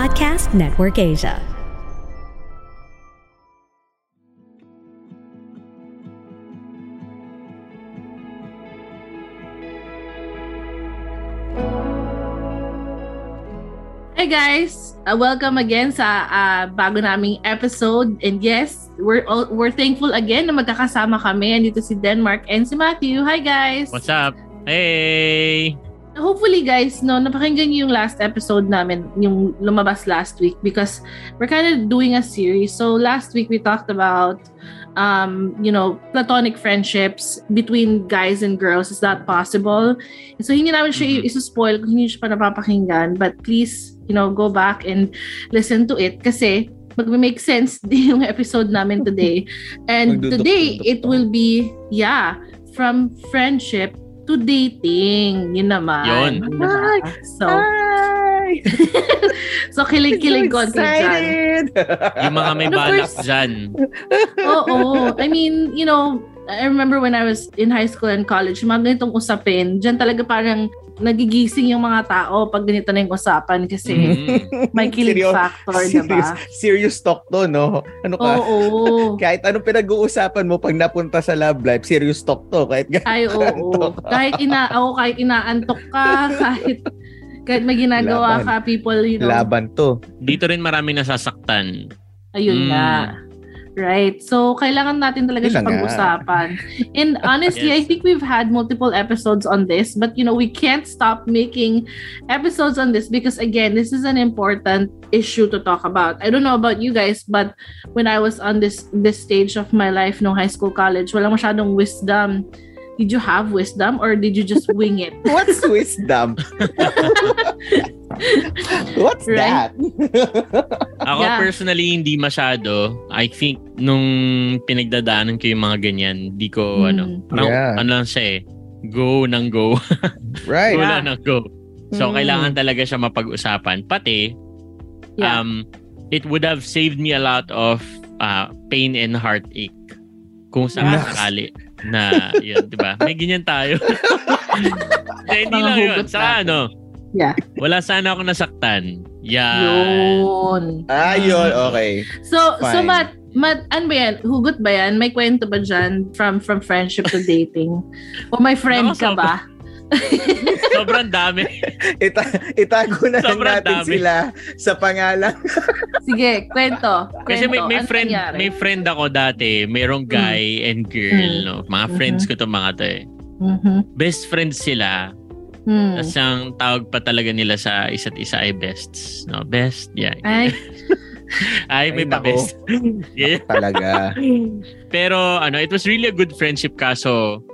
Podcast Network Asia. Hi guys, uh, welcome again sa uh, bago naming episode. And yes, we're all, we're thankful again na magkakasama kami. Andito si Denmark and si Matthew. Hi guys. What's up? Hey. Hopefully guys, no, napakinggan niyo yung last episode namin, yung lumabas last week because we're kind of doing a series. So last week we talked about um, you know, platonic friendships between guys and girls. Is that possible? So hindi namin siya mm-hmm. isuspoil kung hindi siya pa napapakinggan. But please, you know, go back and listen to it kasi mag-make sense din yung episode namin today. And today, it will be, yeah, from friendship to dating. Yun naman. Yun. Hi! So, Hi! so, kilig-kilig so konti dyan. yung mga may balak dyan. Oo. I mean, you know, I remember when I was in high school and college, mga ganitong usapin, dyan talaga parang nagigising yung mga tao pag ganito na yung usapan kasi mm. may kilig serious, factor, serious, diba? Serious talk to, no? Ano ka? Oo. kahit anong pinag-uusapan mo pag napunta sa love life, serious talk to. Kahit Ay, oo. kahit ina, ako kahit inaantok ka, kahit kahit may ginagawa Laban. ka, people, you know. Laban to. Dito rin marami nasasaktan. Ayun mm. nga. Right. So, kailangan natin talaga siya pag-usapan. And honestly, yes. I think we've had multiple episodes on this, but you know, we can't stop making episodes on this because again, this is an important issue to talk about. I don't know about you guys, but when I was on this this stage of my life no high school, college, wala masyadong wisdom did you have wisdom or did you just wing it? What's wisdom? What's right? that? Ako yeah. personally, hindi masyado. I think nung pinagdadaanan ko yung mga ganyan, di ko mm. ano, parang, yeah. ano lang siya eh, go nang go. right. go yeah. nang go. So, mm. kailangan talaga siya mapag-usapan. Pati, yeah. um, it would have saved me a lot of uh, pain and heartache kung saan sakali na yun, di ba? May ganyan tayo. na, hindi lang yun. Sa ano, Yeah. Wala sana ako nasaktan. Yan. Yun. Ah, yun. Okay. So, Fine. so Matt, Matt, ano ba yan? Hugot ba yan? May kwento ba dyan from, from friendship to dating? o may friend ka ba? Sobrang dami. Ita itago na lang natin dami. sila sa pangalan. Sige, kwento. kwento. Kasi may, may ano friend nangyari? may friend ako dati, mayroong mm. guy mm. and girl, mm. no. Mga friends mm-hmm. ko 'to mga 'to eh. Mm-hmm. Best friends sila. Mm. Tapos ang tawag pa talaga nila sa isa't isa ay bests. No, best. Yeah. Ay. ay, may pa best. yeah. Talaga. Pero ano, it was really a good friendship kaso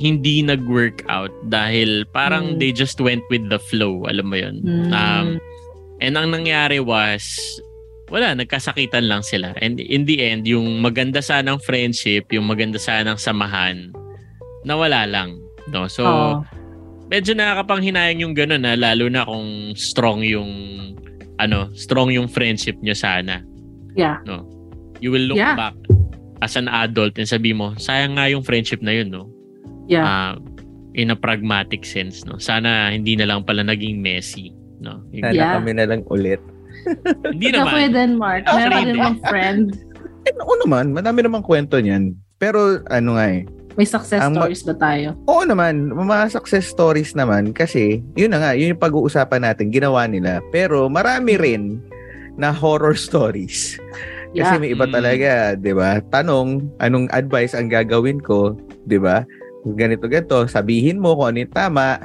hindi nag-work out dahil parang mm. they just went with the flow, alam mo 'yun. Mm. Um and ang nangyari was wala, nagkasakitan lang sila. And in the end, yung maganda sanang friendship, yung maganda sanang samahan, nawala lang. No? So, oh. medyo nakakapanghinayang yung gano'n na lalo na kung strong yung ano, strong yung friendship nyo sana. Yeah. No. You will look yeah. back as an adult and sabi mo, sayang nga yung friendship na yun, no? Yeah. Uh, in a pragmatic sense, no? Sana hindi na lang pala naging messy, no? Sana yeah. kami na lang ulit. hindi naman. Ako din, Mark. Meron din mong friend. Eh, oo naman. Madami namang kwento niyan. Pero ano nga eh. May success ang, stories ba tayo? Oo naman. Mga success stories naman kasi yun na nga, yun yung pag-uusapan natin, ginawa nila. Pero marami rin na horror stories. Kasi yeah. may iba mm. talaga, 'di ba? Tanong, anong advice ang gagawin ko, 'di ba? Ganito ganito, sabihin mo kung ano yung tama,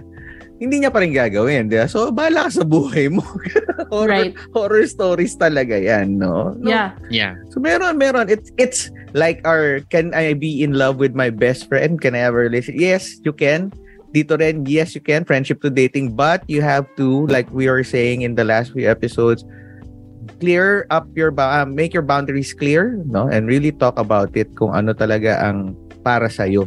hindi niya pa rin gagawin. Diba? So, bahala ka sa buhay mo. horror, right. horror stories talaga yan, no? no? Yeah. Yeah. So, meron, meron. It's, it's like our, can I be in love with my best friend? Can I ever listen? Yes, you can. Dito rin, yes, you can. Friendship to dating. But you have to, like we were saying in the last few episodes, clear up your, uh, make your boundaries clear, no? And really talk about it kung ano talaga ang para sa'yo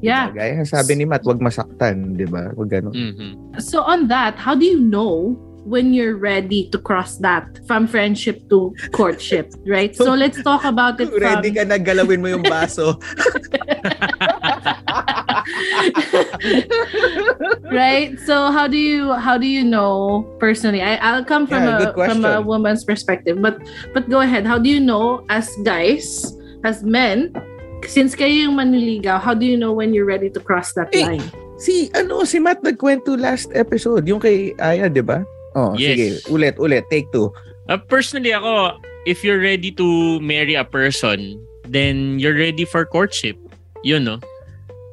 Yeah. Diba? Gaya sabi ni Matt, wag masaktan, di ba? Wag ganun. Mm-hmm. So on that, how do you know when you're ready to cross that from friendship to courtship, right? So let's talk about it from... Ready ka na galawin mo yung baso. right? So how do you how do you know personally? I, I'll come from Yeah, a from a woman's perspective. But but go ahead. How do you know as guys, as men, since kayo yung manliligaw, how do you know when you're ready to cross that Eh, line? Si, ano, si Matt nagkwento last episode, yung kay Aya, di ba? Oh, Yes. sige. Ulit, ulit. Take two. Uh, personally ako, if you're ready to marry a person, then you're ready for courtship. Yun, no?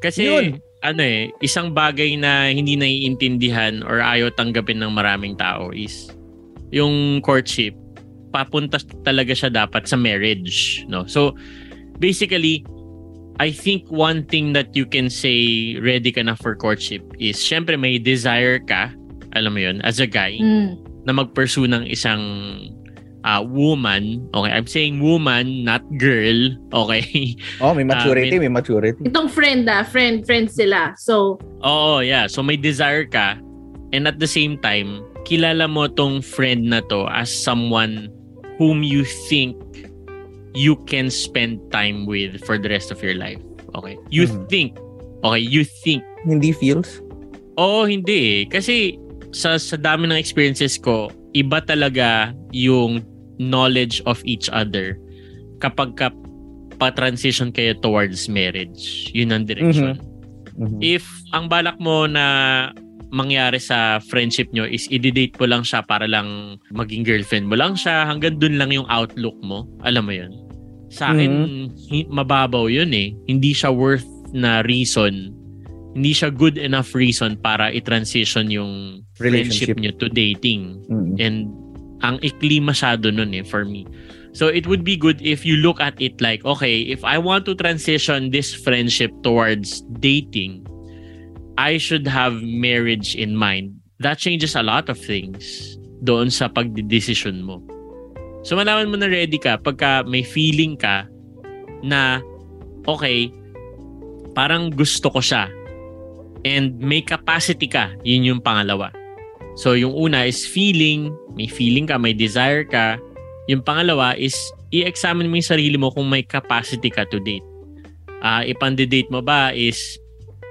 Kasi, Yun. ano eh, isang bagay na hindi naiintindihan or ayaw tanggapin ng maraming tao is yung courtship, papunta talaga siya dapat sa marriage, no? So, basically, I think one thing that you can say ready ka na for courtship is, syempre may desire ka, alam mo yun, as a guy, Mm. na mag-pursue ng isang uh, woman. Okay, I'm saying woman, not girl. Okay. Oh, may maturity, Ah, may maturity. Itong friend ah, friend, friend sila. So, Oo, yeah. So may desire ka and at the same time, kilala mo tong friend na to as someone whom you think you can spend time with for the rest of your life. Okay. You Mhm. think. Okay, you think Hindi feels? Oo, hindi eh. Kasi sa, sa dami ng experiences ko, iba talaga yung knowledge of each other kapag ka pa-transition kayo towards marriage. Yun ang direction. Mhm. If ang balak mo na mangyari sa friendship nyo is i-date mo lang siya para lang maging girlfriend mo lang siya, hanggang dun lang yung outlook mo. Alam mo yun? Sa akin, hi- mababaw yun eh. Hindi siya worth na reason hindi siya good enough reason para i-transition yung Relationship. friendship nyo to dating. Mhm. And ang ikli masyado nun eh for me. So it would be good if you look at it like, okay, if I want to transition this friendship towards dating, I should have marriage in mind. That changes a lot of things doon sa pagdidesisyon mo. So malaman mo na ready ka pagka may feeling ka na okay, parang gusto ko siya and may capacity ka. Yun yung pangalawa. So yung una is feeling, may feeling ka, may desire ka. Yung pangalawa is i-examine mo yung sarili mo kung may capacity ka to date. Ah, ipandidate mo ba is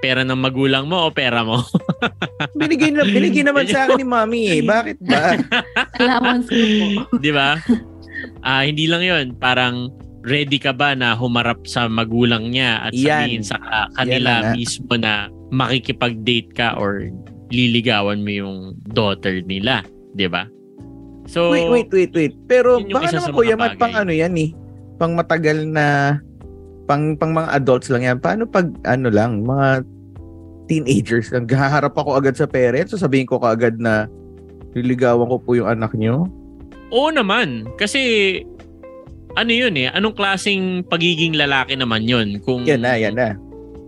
pera ng magulang mo o pera mo? Binigay, na, binigay naman sa akin ni mami eh. Bakit ba? allowance ko po. Di ba? Ah, hindi lang 'yon, parang ready ka ba na humarap sa magulang niya at Yan. sabihin sa Yan kanila na mismo na makikipag-date ka or liligawan mo yung daughter nila, 'di ba? So wait, wait, wait, wait. Pero baka naman kuya Matt, pang ano yan eh. Pang matagal na pang pang mga adults lang yan. Paano pag ano lang, mga teenagers lang, haharap ako agad sa parents, so sabihin ko kaagad na liligawan ko po yung anak nyo. Oo naman. Kasi, ano yun eh, anong klaseng pagiging lalaki naman yun? Kung Yan na, yan na.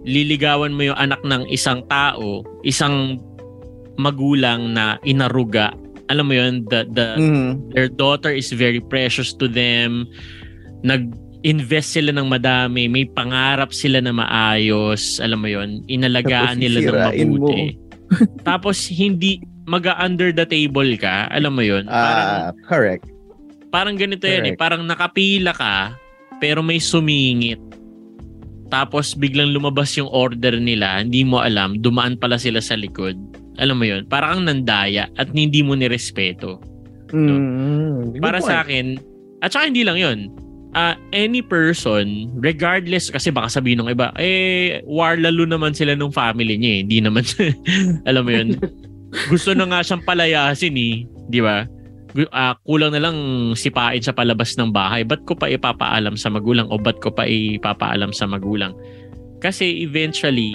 liligawan mo yung anak ng isang tao, isang magulang na inaruga, alam mo yun, the, the, Mhm. their daughter is very precious to them. Nag-invest sila ng madami, may pangarap sila na maayos, alam mo yun, inalagaan Tapos nila ng mabuti. Tapos hindi maga-under the table ka, alam mo parang Ah, correct. Parang ganito yan eh. Correct. Parang nakapila ka, pero may sumingit. Tapos biglang lumabas yung order nila, hindi mo alam, dumaan pala sila sa likod. Alam mo yun, parang kang nandaya at hindi mo nirespeto. Mm, good Para sa akin, at saka hindi lang yun, ah, any person, regardless, kasi baka sabihin ng iba, eh, war lalo naman sila nung family niya eh. Hindi naman, alam mo yun, gusto na nga siyang palayasin eh. Di ba? Ah, kulang na lang sipain sa palabas ng bahay. Ba't ko pa ipapaalam sa magulang o ba't ko pa ipapaalam sa magulang? Kasi eventually,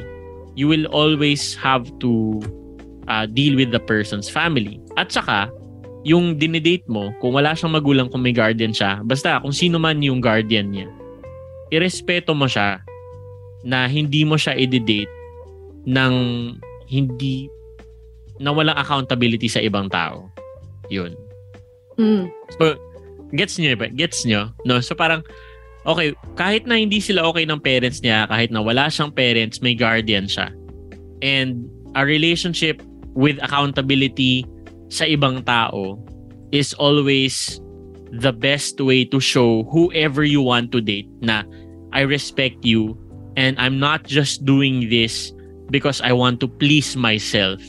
you will always have to ah, deal with the person's family. At saka, yung dinidate mo, kung wala siyang magulang, kung may guardian siya, basta kung sino man yung guardian niya, irespeto mo siya na hindi mo siya i-date ng hindi na walang accountability sa ibang tao. Yun. Mm. So, gets nyo ba? Gets nyo? No? So parang, okay, kahit na hindi sila okay ng parents niya, kahit na wala siyang parents, may guardian siya. And a relationship with accountability sa ibang tao is always the best way to show whoever you want to date na I respect you and I'm not just doing this because I want to please myself.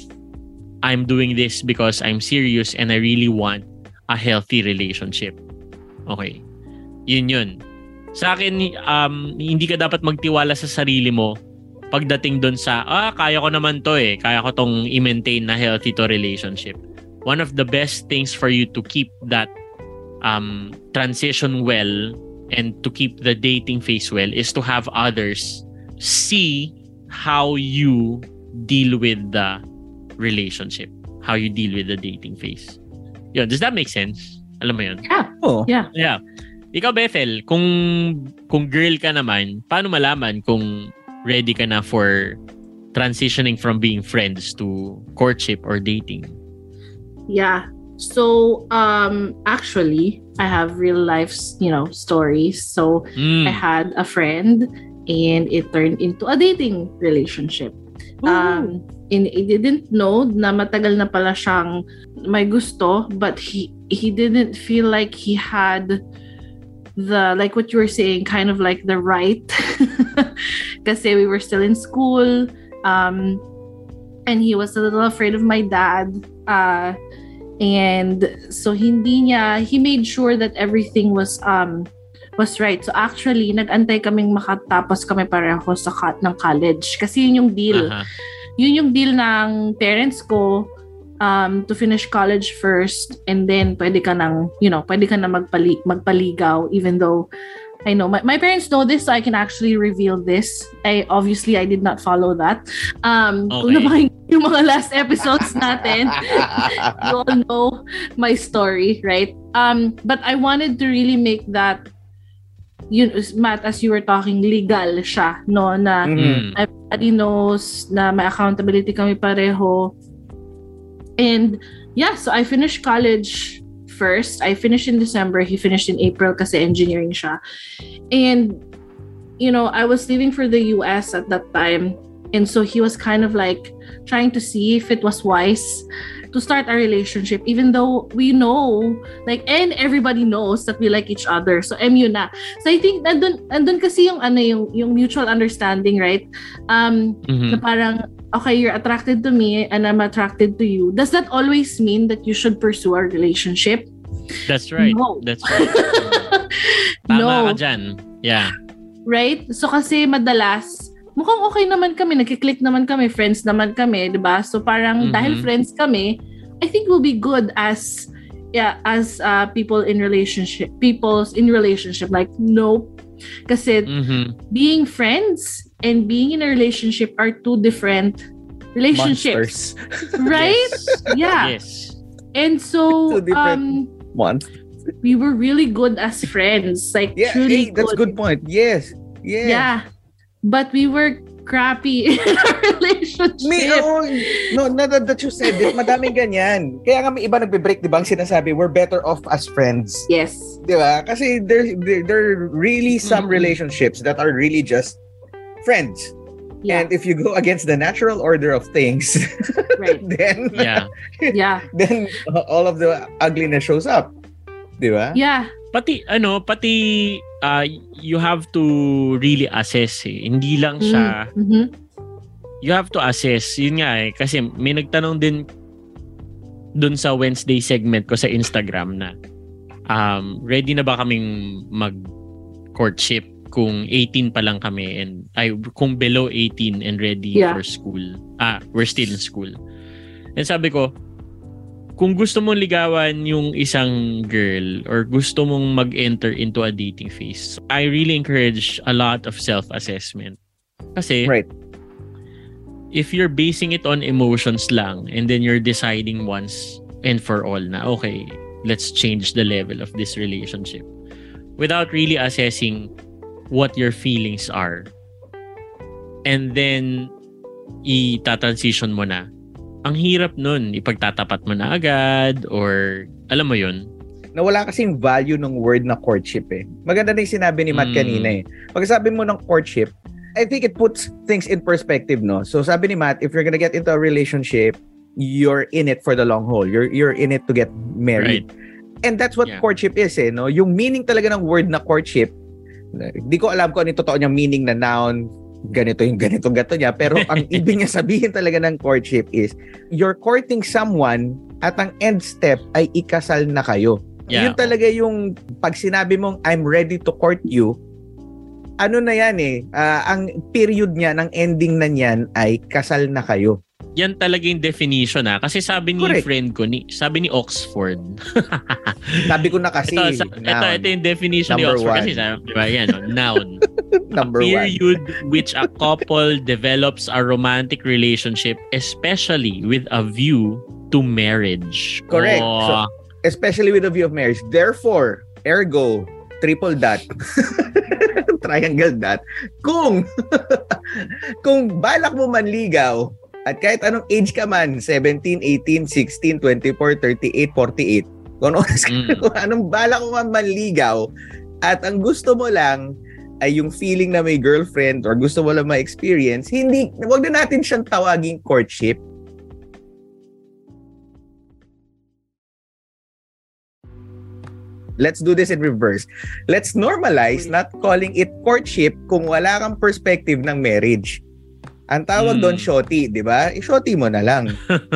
I'm doing this because I'm serious and I really want a healthy relationship. Okay. Yun yun. Sa akin, um, hindi ka dapat magtiwala sa sarili mo pagdating doon sa, ah, kaya ko naman to eh. Kaya ko tong i-maintain na healthy to relationship. One of the best things for you to keep that um, transition well and to keep the dating phase well is to have others see how you deal with the relationship, how you deal with the dating phase. Yun, does that make sense? Alam mo yun? Yeah. Oh. Yeah. Yeah. Ikaw, Bethel, kung kung girl ka naman, paano malaman kung ready ka na for transitioning from being friends to courtship or dating? Yeah. So, um, actually, I have real life, you know, stories. So, Mm. I had a friend and it turned into a dating relationship. Um, and I didn't know na matagal na pala siyang may gusto, but he he didn't feel like he had the like what you were saying, kind of like the right. Kasi we were still in school. Um, and he was a little afraid of my dad. Uh, and so hindi niya, he made sure that everything was um was right. So actually, nag-antay kaming makatapos kami pareho sa ka- ng college. Kasi yun yung deal. Aha. Yun yung deal ng parents ko um, to finish college first and then pwede ka nang, you know, pwede ka na magpali- magpaligaw even though I know my, my parents know this so I can actually reveal this. I obviously I did not follow that. Um kung Okay. napakinggan yung mga last episodes natin, you all know my story, right? Um, but I wanted to really make that, you Matt, as you were talking, legal siya, no? Na Mhm. Mm. everybody knows na may accountability kami pareho. And yeah, so I finished college first. I finished in December. He finished in April kasi engineering siya. And, you know, I was leaving for the US at that time. And so he was kind of like trying to see if it was wise to start a relationship even though we know like and everybody knows that we like each other so MU na so I think nandun, nandun kasi yung ano yung yung mutual understanding right um Mhm. na parang okay you're attracted to me and I'm attracted to you does that always mean that you should pursue a relationship That's right. No. That's right. Tama no ka dyan. Yeah. right so kasi madalas mukhang okay naman kami nagki-click naman kami friends naman kami 'di ba so parang Mhm. dahil friends kami I think we'll be good as yeah as uh, people in relationship people's in relationship like nope kasi Mhm. being friends and being in a relationship are two different relationships Monsters. right Yes. yeah Yes. and so Two different- um Monsters. we were really good as friends like Yeah, truly hey, that's good point. Yes. Yes. yeah but we were crappy in our relationship Me, oh, no, na that, that you said it, madaming ganyan. Kaya nga may iba nagbe-break, di ba, ang sinasabi, we're better off as friends. yes Di ba? Kasi there, there, there are really some Mhm. relationships that are really just friends. Yeah And if you go against the natural order of things, right then Yeah. yeah then all of the ugliness shows up. Di ba? yeah Pati, ano, pati uh, you have to really assess eh. Hindi lang siya, Mhm. you have to assess. Yun nga eh. Kasi may nagtanong din dun sa Wednesday segment ko sa Instagram na um, ready na ba kaming mag courtship kung 18 pa lang kami and ay kung below 18 and ready Yeah. for school. Ah, we're still in school. And sabi ko, kung gusto mong ligawan yung isang girl or gusto mong mag-enter into a dating phase, I really encourage a lot of self-assessment. Kasi Right. if you're basing it on emotions lang and then you're deciding once and for all na okay, let's change the level of this relationship without really assessing what your feelings are. And then i-transition mo na. Ang hirap nun, ipagtatapat mo na agad or alam mo yun. Nawala kasing value ng word na courtship eh. Maganda na yung sinabi ni Matt Mm. kanina eh. Pag sabi mo ng courtship, I think it puts things in perspective, no? So sabi ni Matt, if you're gonna get into a relationship, you're in it for the long haul. You're you're in it to get married. And that's what Yeah. courtship is eh, no? Yung meaning talaga ng word na courtship, hindi ko alam kung ano yung totoo niyang meaning na noun, ganito yung ganito gato niya. Pero ang ibig niya sabihin talaga ng courtship is, you're courting someone at ang end step ay ikasal na kayo. Yeah. Yun talaga yung pag sinabi mong I'm ready to court you, ano na yan eh, ah, ang period niya, ng ending na niyan ay kasal na kayo. Yan talaga yung definition ah. Kasi sabi ni Correct. friend ko, ni, sabi ni Oxford. Sabi ko na kasi, ito, sa, ito, noun, ito yung definition ni Number Oxford. one. Kasi sabi, di ba, yan, oh, noun. number a one. period which a couple develops a romantic relationship, especially with a view to marriage. Correct. Oh, So, especially with the view of marriage. Therefore, ergo, triple dot, triangle dot, kung, kung balak mo manligaw, at kahit anong age ka man, 17, 18, 16, 24, 38, 48, kung, ano, Mm. kung anong balak mo man manligaw, at ang gusto mo lang ay yung feeling na may girlfriend or gusto mo lang ma-experience, hindi, wag na natin siyang tawaging courtship. Let's do this in reverse. Let's normalize not calling it courtship kung wala kang perspective ng marriage. Ang tawag Hmm. doon shoti, di ba? I-shoti mo na lang.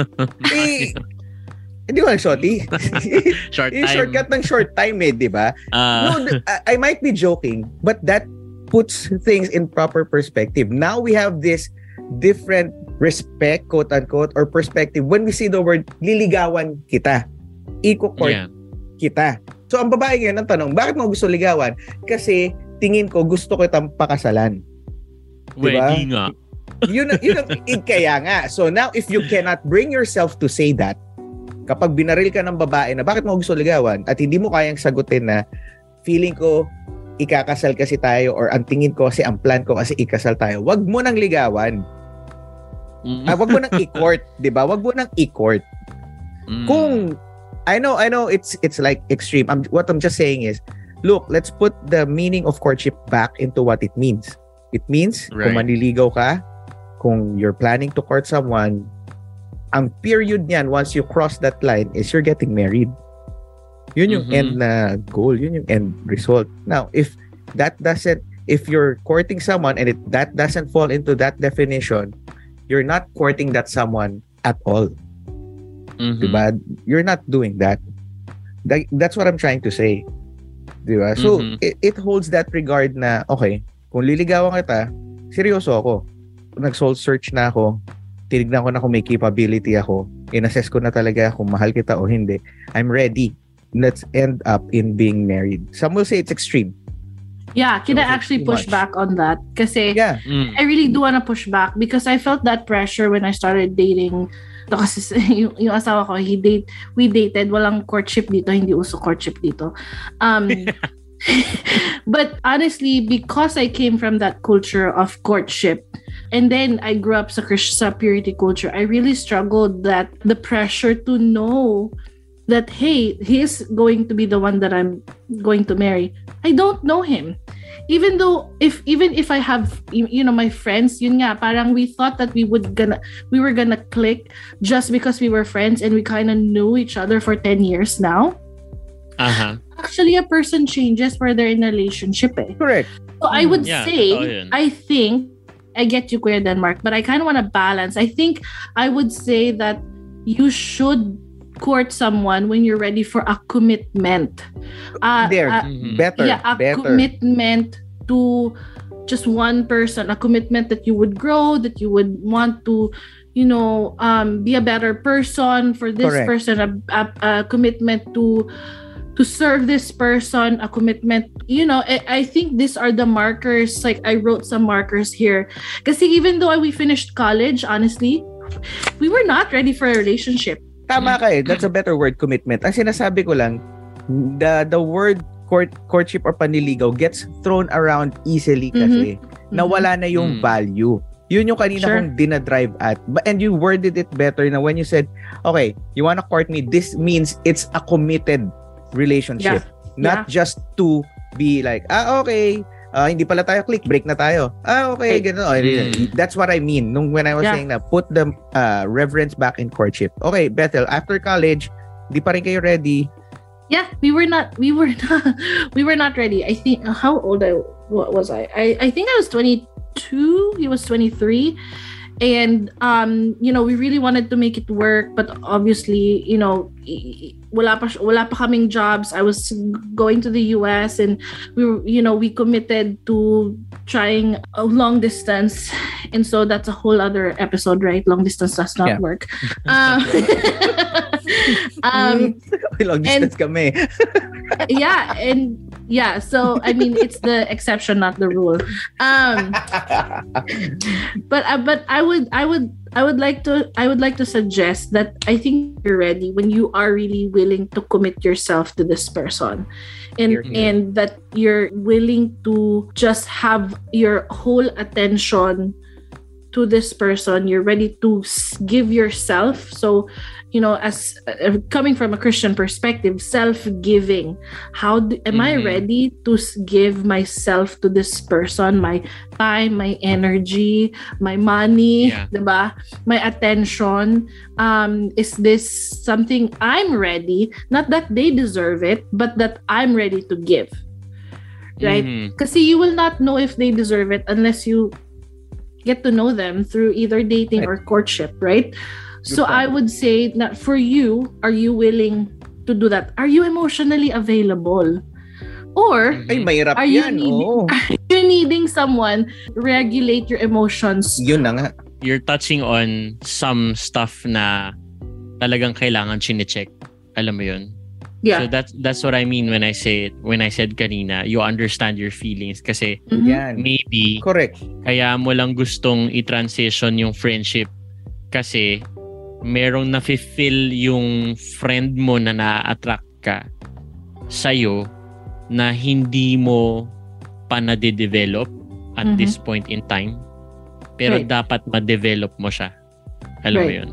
eh, hindi ko lang shoti. short Yung time. shortcut ng short time eh, di ba? Ah, no, th- I, I might be joking, but that puts things in proper perspective. Now we have this different respect, quote unquote, or perspective when we see the word liligawan kita. Iko-court yeah. kita. So ang babae ngayon ang tanong, bakit mo gusto ligawan? Kasi tingin ko gusto ko itang pakasalan. Diba? Wedi nga. Yun, yun ang kaya nga. So now if you cannot bring yourself to say that, kapag binaril ka ng babae na bakit mo gusto ligawan at hindi mo kayang sagutin na feeling ko ikakasal kasi tayo or ang tingin ko kasi ang plan ko kasi ikasal tayo, wag mo nang ligawan. Mm. Ah, wag mo nang i-court, 'di ba? Wag mo nang i-court. Mm. Kung I know I know it's it's like extreme. I'm what I'm just saying is look, let's put the meaning of courtship back into what it means. It means kung Right. manliligaw ka, kung you're planning to court someone, ang period niyan once you cross that line is you're getting married. Yun yung Mhm. end na goal, yun yung end result. Now, if that doesn't if you're courting someone and it that doesn't fall into that definition, you're not courting that someone at all. Mhm. Diba? You're not doing that. That- That's what I'm trying to say. Diba? So, Mhm. it, it holds that regard na, okay, kung liligawan kita, seryoso ako. Nag-soul search na ako. Tinignan ko na kung may capability ako. In-assess ko na talaga kung mahal kita o hindi. I'm ready. Let's end up in being married. Some will say it's extreme. Yeah, can I actually push much. back on that? Kasi Yeah. Mm. I really do want to push back because I felt that pressure when I started dating. Kasi yung, yung asawa ko, he date, we dated, walang courtship dito, hindi uso courtship dito. Um, but honestly, because I came from that culture of courtship, and then I grew up sa, Chris- sa purity culture, I really struggled that the pressure to know that, hey, he's going to be the one that I'm going to marry. I don't know him even though if even if I have you you know my friends yun nga parang we thought that we would gonna we were gonna click just because we were friends and we kind of knew each other for 10 years now Uh-huh. actually a person changes where they're in a relationship eh. Correct. so I would Mm, yeah, say totoo yun. I think I get you Kuya Denmark but I kind of want to balance I think I would say that you should court someone when you're ready for a commitment uh, There. uh, Mhm. Better. yeah a better. commitment to just one person a commitment that you would grow that you would want to you know um be a better person for this Correct. person a, a, a commitment to to serve this person a commitment you know I, I think these are the markers like i wrote some markers here because even though we finished college honestly we were not ready for a relationship Tama ka eh. That's a better word, commitment. Ang sinasabi ko lang, the the word court, courtship or panliligaw gets thrown around easily kasi nawala na yung Mm. value. Yun yung kanina Sure. kong dinadrive at. But, and you worded it better na when you said, okay, you wanna court me, this means it's a committed relationship. Not just to be like, ah, okay, ah, hindi pala tayo click, break na tayo. Ah, okay, Right. ganun. Oh, Mm. That's what I mean nung when I was Yeah. saying na put the uh, reverence back in courtship. Okay, Bethel, after college, di pa rin kayo ready. yeah we were not we were not we were not ready i think how old i what was i i, I think i was 22 22, he was 23 and um you know we really wanted to make it work but obviously you know wala pa wala pa kaming jobs. I was going to the US and we were you know we committed to trying a long distance. And so that's a whole other episode right? Long distance does not yeah. work. Um, um long distance and, kami yeah and yeah so i mean it's the exception not the rule. Um but uh, but i would i would i would like to i would like to suggest that i think you're ready when you are really willing to commit yourself to this person. And and that you're willing to just have your whole attention to this person you're ready to give yourself so you know as uh, coming from a christian perspective self-giving how do, am mm-hmm. i ready to give myself to this person my time my energy my money yeah. diba? my attention um is this something i'm ready not that they deserve it but that i'm ready to give right because mm-hmm. you will not know if they deserve it unless you get to know them through either dating or courtship right so I would say that for you, are you willing to do that? Are you emotionally available? Or Ay, mahirap are you yan. Needing, oh. are you needing someone regulate your emotions? Yun na nga. You're touching on some stuff na talagang kailangan chine-check. Alam mo yun? Yeah. So that's that's what I mean when I say it. When I said kanina, you understand your feelings kasi mm-hmm. maybe correct. Kaya mo lang gustong i-transition yung friendship kasi merong na-fill yung friend mo na na-attract ka sa'yo na hindi mo pa na-develop at mm-hmm. this point in time. Pero right. dapat ma-develop mo siya. Alam right. mo yun?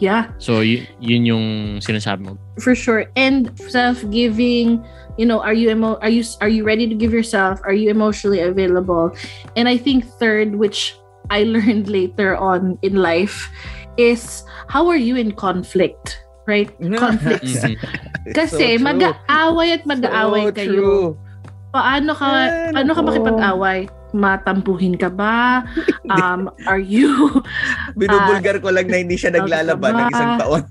Yeah. So, y- yun yung sinasabi mo. For sure. And self-giving, you know, are you emo- are you are you ready to give yourself? Are you emotionally available? And I think third, which I learned later on in life, is how are you in conflict? Right? Conflicts. Mm-hmm. Kasi so mag-aaway at mag-aaway so kayo. True. Paano ka Man, paano ka makipag-away? Matampuhin ka ba? Um, are you Binubulgar uh, ko lang na hindi siya naglalaban ng isang taon.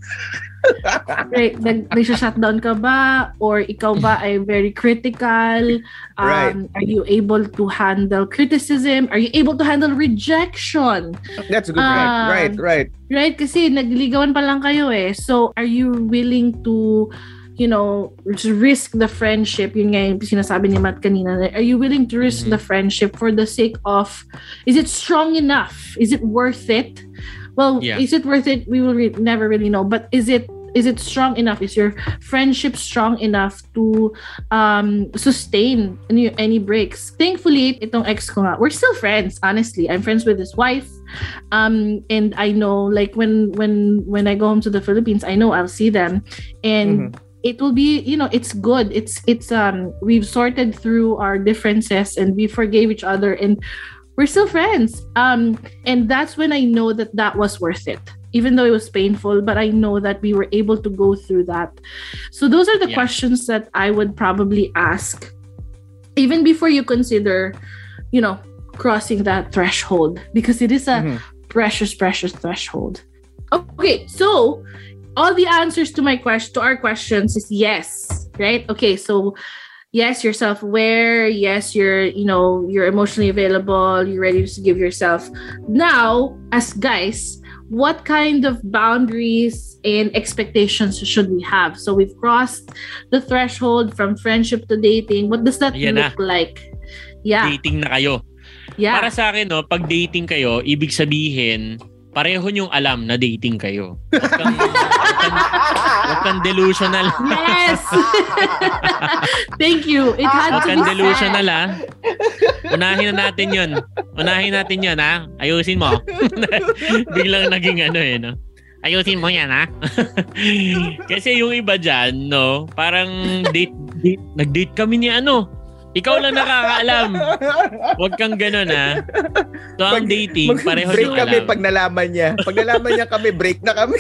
right, nag, nag-shutdown ka ba? Or ikaw ba ay very critical? Um, right. Are you able to handle criticism? Are you able to handle rejection? That's a good um, right. Right, right. Right, kasi nagliligawan pa lang kayo eh. So, are you willing to you know, risk the friendship, yun nga yung sinasabi ni Matt kanina, are you willing to risk mm-hmm. the friendship for the sake of, is it strong enough? Is it worth it? Well, yeah. is it worth it? We will re- never really know. But is it is it strong enough? Is your friendship strong enough to um, sustain any, any breaks? Thankfully, itong ex ko nga, we're still friends. Honestly, I'm friends with his wife, um, and I know like when when when I go home to the Philippines, I know I'll see them, and. Mm-hmm it will be you know it's good it's it's um we've sorted through our differences and we forgave each other and we're still friends. Um, and that's when I know that that was worth it. Even though it was painful, but I know that we were able to go through that. So those are the yeah. questions that I would probably ask, even before you consider, you know, crossing that threshold, because it is a mm-hmm. precious, precious threshold. Okay, so all the answers to my question to our questions is yes, right? Okay, so yes you're self-aware. Yes you're you know you're emotionally available. You're ready to give yourself. Now as guys what kind of boundaries and expectations should we have? So we've crossed the threshold from friendship to dating. What does that Ayan look na. like? Yeah. Dating na kayo. Yeah. Para sa akin no pag dating kayo ibig sabihin pareho niyong alam na dating kayo. Huwag kang, huwag kang, delusional. Yes! Thank you. It had huwag to kang be delusional said. ah. Unahin na natin yun. Unahin natin yun ha. Ayusin mo. Biglang naging ano eh. No? Ayusin mo yan ha. Kasi yung iba dyan, no, parang date, date, nag-date kami ni ano, ikaw lang nakakaalam. Huwag kang ganun ha. So ang dating, mag, pareho break kami alam. pag nalaman niya. Pag nalaman niya kami, break na kami.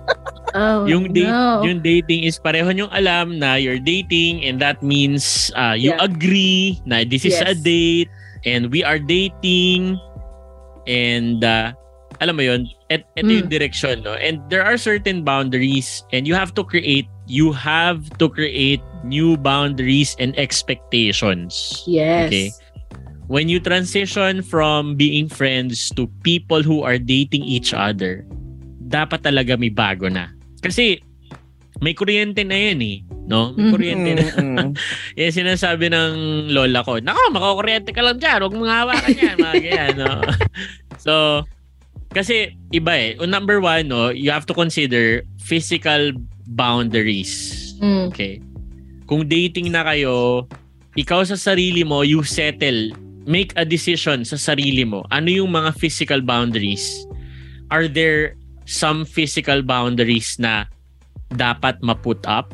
oh, yung date, no. yung dating is pareho nyo alam na you're dating and that means uh, you yeah. agree na this is yes. a date. and we are dating and uh, alam mo yun, et, ito Mm. yung direction, no? And there are certain boundaries and you have to create, you have to create new boundaries and expectations. Yes. Okay. When you transition from being friends to people who are dating each other, dapat talaga may bago na. Kasi may kuryente na yan eh. No? May Mhm. kuryente na. Mm-mm. Yan sinasabi ng lola ko, Nako, makakuryente ka lang dyan. Huwag mong hawakan yan. Mga ganyan, no? so, kasi iba eh. Number one, no, you have to consider physical boundaries. Mm. Okay. Kung dating na kayo, ikaw sa sarili mo, you settle, make a decision sa sarili mo. Ano yung mga physical boundaries? Are there some physical boundaries na dapat ma-put up?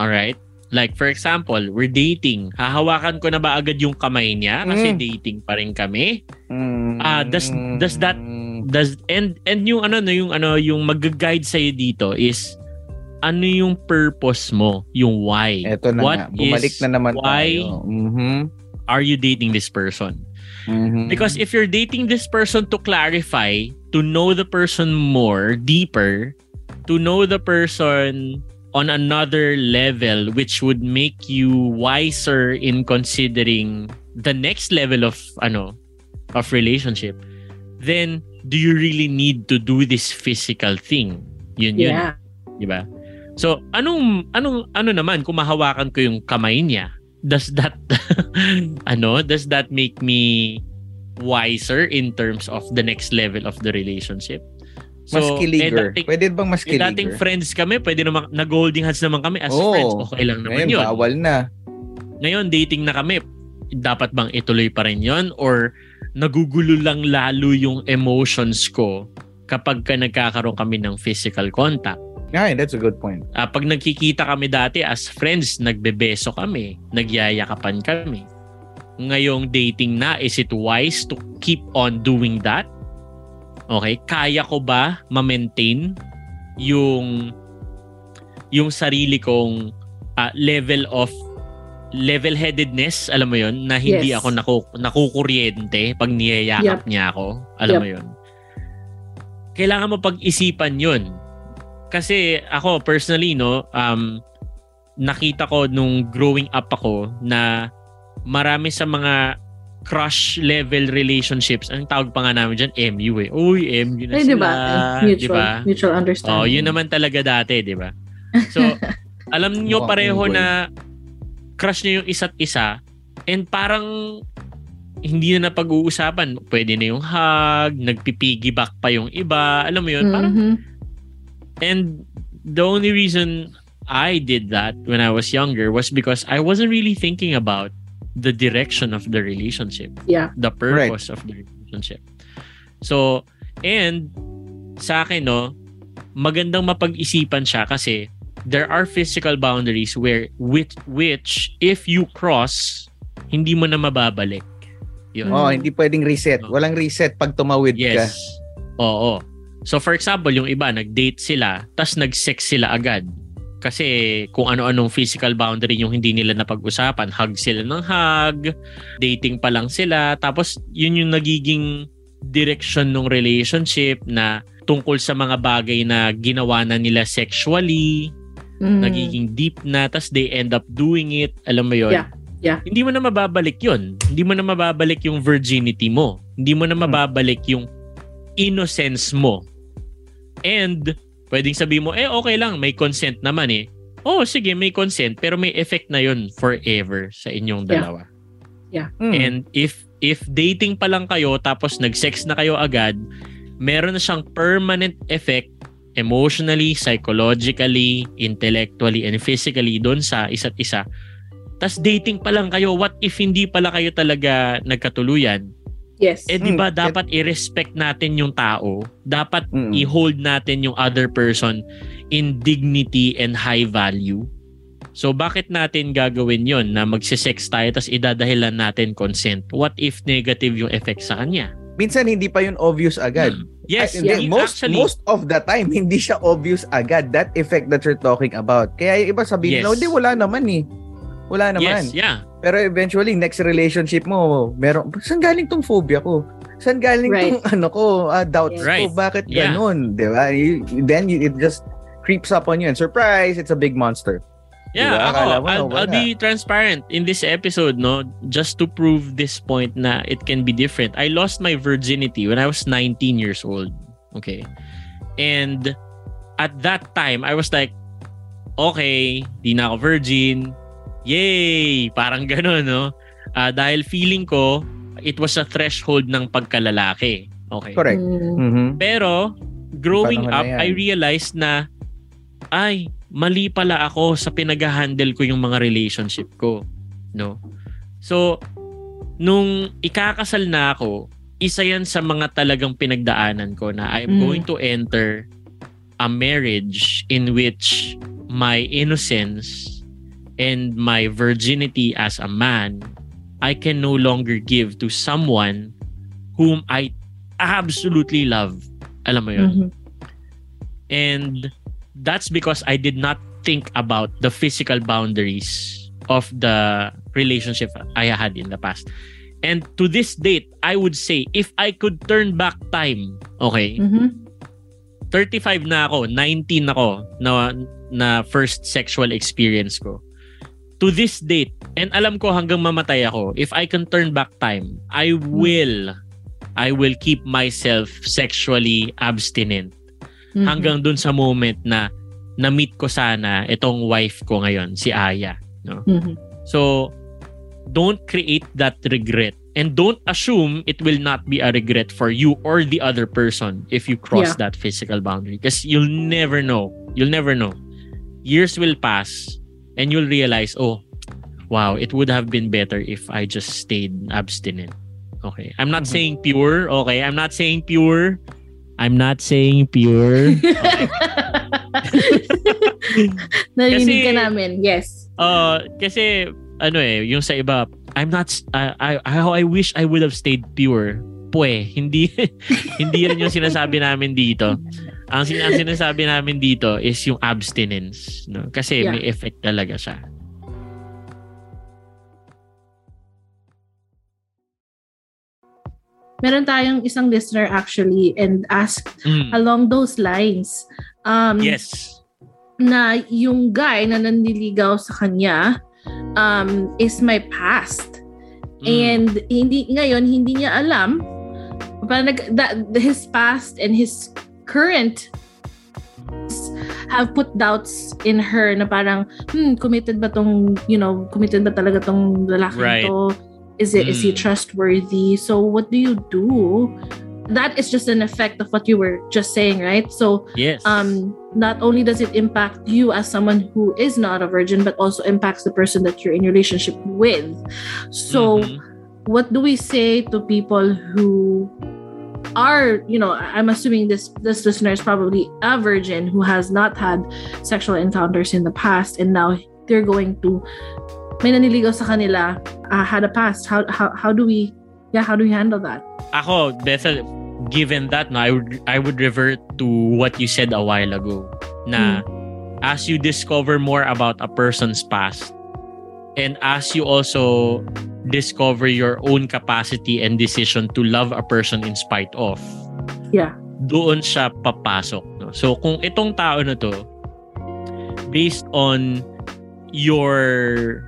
Alright? Like for example, we're dating. Hahawakan ko na ba agad yung kamay niya kasi Mm. dating pa rin kami? Mm. Ah, does- does that- Does and and yung ano no yung ano yung mag-guide sa dito is ano yung purpose mo, yung why. Eto na What nga. Bumalik is- na naman why tayo. Mhm. Are you dating this person? Mhm. Because if you're dating this person to clarify, to know the person more, deeper, to know the person on another level which would make you wiser in considering the next level of ano of relationship, then do you really need to do this physical thing? Yun yun, Yeah. 'di ba? So, anong anong ano naman kung mahawakan ko yung kamay niya? Does that ano, does that make me wiser in terms of the next level of the relationship? mas eh, kiliger. dating, Pwede bang mas eh, dating kiliger? friends kami, pwede naman, nag-holding hands naman kami as Oo. friends. Okay lang naman Ngayon, yun. bawal na. Ngayon, dating na kami, dapat bang ituloy pa rin yon Or nagugulo lang lalo yung emotions ko kapag ka nagkakaroon kami ng physical contact? Yeah, that's a good point. Ah, pag nagkikita kami dati as friends, nagbebeso kami, nagyayakapan kami. Ngayong dating na, is it wise to keep on doing that? Okay, kaya ko ba ma-maintain yung yung sarili kong ah, level of level-headedness, alam mo yon na hindi Yes. ako naku, nakukuryente pag niyayakap niya ako. Alam Yep. mo yon Kailangan mo pag-isipan yon Kasi ako personally, no, um, nakita ko nung growing up ako na marami sa mga crush level relationships, ang tawag pa nga namin dyan, MU eh. Uy, MU na Ay, sila. di ba? Di Mutual, ba? mutual understanding. Oh, yun naman talaga dati, di ba? So, alam nyo Mukhang pareho na crush nyo yung isa't isa and parang hindi na napag-uusapan. Pwede na yung hug, nagpipiggyback pa yung iba. Alam mo yun? Parang, Mhm. and the only reason I did that when I was younger was because I wasn't really thinking about the direction of the relationship. Yeah. The purpose of the relationship. So, and sa akin, no, magandang mapag-isipan siya kasi there are physical boundaries where which, which if you cross, hindi mo na mababalik. Yun. Oh, hindi pwedeng reset. Walang reset pag tumawid ka. Yes. Oo. So for example, yung iba nag-date sila, tas nag-sex sila agad. Kasi kung ano-anong physical boundary yung hindi nila napag-usapan, hug sila ng hug, dating pa lang sila, tapos yun yung nagiging direction ng relationship na tungkol sa mga bagay na ginawa na nila sexually, Mm. nagiging deep na, tas they end up doing it, alam mo yun? Yeah. Yeah. Hindi mo na mababalik yun. Hindi mo na mababalik yung virginity mo. Hindi mo na Hmm. mababalik yung innocence mo. And, pwedeng sabihin mo, eh okay lang, may consent naman eh. Oh, sige, may consent, pero may effect na yun forever sa inyong Yeah. dalawa. Hmm. And if if dating pa lang kayo tapos nag-sex na kayo agad, meron na siyang permanent effect emotionally, psychologically, intellectually, and physically doon sa isa't isa. Tapos dating pa lang kayo, what if hindi pala kayo talaga nagkatuluyan? Yes. Eh di ba Hmm, dapat i-respect natin yung tao? Dapat Mm. i-hold natin yung other person in dignity and high value. So bakit natin gagawin yon na magsisex tayo tapos idadahilan natin consent? What if negative yung effect sa kanya? Minsan hindi pa yun obvious agad. Yes, hindi, yeah, most actually. most of the time hindi siya obvious agad that effect that you're talking about. Kaya yung iba sabihin Yes. nila, hindi wala naman eh. Wala naman. Yes, yeah. Pero eventually, next relationship mo, meron, saan galing tong phobia ko? Saan galing Right. tong ano ko, uh, doubts Right. ko? Bakit Yeah. ganun? Di ba? You- Then you, it just creeps up on you and surprise, it's a big monster. Yeah, Diba? ako, mo, I'll. I'll be transparent in this episode, no? Just to prove this point na it can be different. I lost my virginity when I was 19 years old. Okay. And at that time, I was like, okay, di na ako virgin. Yay! Parang gano'n, no? Ah, dahil feeling ko, it was a threshold ng pagkalalaki. Okay. Correct. Mm. Mhm. Pero, growing up. I realized na, ay, mali pala ako sa pinag-handle ko yung mga relationship ko. No? So, nung ikakasal na ako, isa yan sa mga talagang pinagdaanan ko na I'm Mm. going to enter a marriage in which my innocence and my virginity as a man, I can no longer give to someone whom I absolutely love. Alam mo yun? Mhm. And that's because I did not think about the physical boundaries of the relationship I had in the past. And to this date, I would say if I could turn back time, okay, Mhm. 35 na ako, 19 ako na, na first sexual experience ko. To this date, and alam ko hanggang mamatay ako, if I can turn back time, I will, I will keep myself sexually abstinent Mhm. hanggang dun sa moment na na-meet ko sana itong wife ko ngayon, si Aya. No? Mhm. So, don't create that regret. And don't assume it will not be a regret for you or the other person if you cross Yeah. that physical boundary. Because you'll never know. You'll never know. Years will pass and you'll realize, oh, wow, it would have been better if I just stayed abstinent. Okay. I'm not Mhm. saying pure. Okay. I'm not saying pure. I'm not saying pure. Okay. Narinig Kasi- ka namin. Yes. Uh, kasi ano eh, yung sa iba, I'm not uh, I how I wish I would have stayed pure. Pwe, hindi hindi rin yung sinasabi namin dito. Ang, sin- ang sinasabi namin dito is yung abstinence, no? Kasi Yeah. may effect talaga siya. Meron tayong isang listener actually and asked Mm. along those lines. Um, Yes. na yung guy na nanliligaw sa kanya um, is my past. Mm. And hindi ngayon hindi niya alam parang nag, that, his past and his current have put doubts in her na parang hmm committed ba tong you know committed ba talaga tong lalaki Right. to is it is he Mm. trustworthy so what do you do that is just an effect of what you were just saying right so Yes. um not only does it impact you as someone who is not a virgin but also impacts the person that you're in relationship with so Mhm. what do we say to people who are you know i'm assuming this this listener is probably a virgin who has not had sexual encounters in the past and now they're going to may naniligaw sa kanila uh, had a past how, how how do we yeah how do we handle that Ako, Bethel, given that, no, I would I would revert to what you said a while ago. Na as you discover more about a person's past, and as you also discover your own capacity and decision to love a person in spite of, yeah doon siya papasok. No? So kung itong tao na to, based on your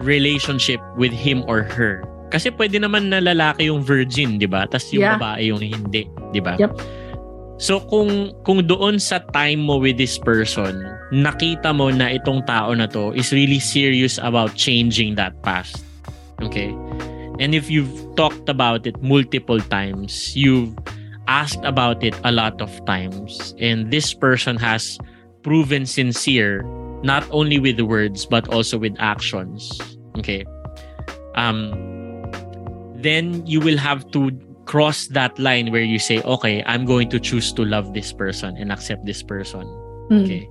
relationship with him or her, kasi pwede naman na lalaki yung virgin, di ba? Tapos yung Yeah. babae yung hindi, di ba? Yep. So kung kung doon sa time mo with this person, nakita mo na itong tao na to is really serious about changing that past. Okay? And if you've talked about it multiple times, you've asked about it a lot of times, and this person has proven sincere not only with words but also with actions. Okay? Um then you will have to cross that line where you say, okay, I'm going to choose to love this person and accept this person. Mm. Okay.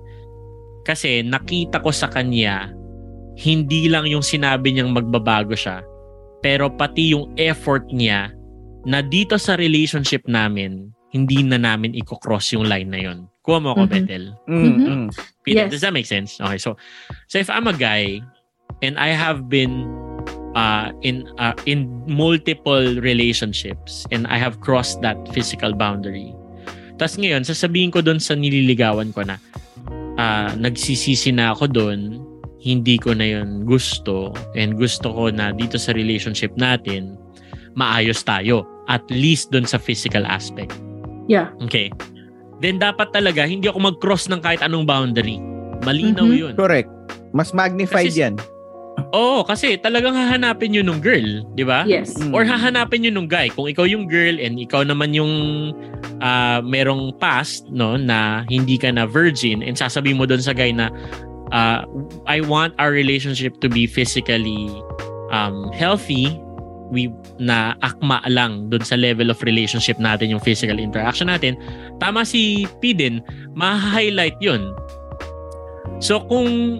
Kasi nakita ko sa kanya, hindi lang yung sinabi niyang magbabago siya, pero pati yung effort niya na dito sa relationship namin, hindi na namin i-cross yung line na yun. Kuha mo ako, Mhm. Bethel. Mm, Mhm. mm. Peter, Yes. does that make sense? Okay, so so if I'm a guy and I have been uh, in uh, in multiple relationships and I have crossed that physical boundary. Tapos ngayon, sasabihin ko doon sa nililigawan ko na uh, nagsisisi na ako doon, hindi ko na yun gusto and gusto ko na dito sa relationship natin, maayos tayo. At least doon sa physical aspect. Yeah. Okay. Then dapat talaga, hindi ako mag-cross ng kahit anong boundary. Malinaw Mhm. yun. Correct. Mas magnified Kasi- yan. Oo, kasi talagang hahanapin yun nung girl, di ba? Yes. Mm. Or hahanapin yun nung guy. Kung ikaw yung girl and ikaw naman yung ah, merong past, no, na hindi ka na virgin and sasabihin mo doon sa guy na ah, I want our relationship to be physically um, healthy we na akma lang doon sa level of relationship natin yung physical interaction natin tama si P din ma-highlight yun. So kung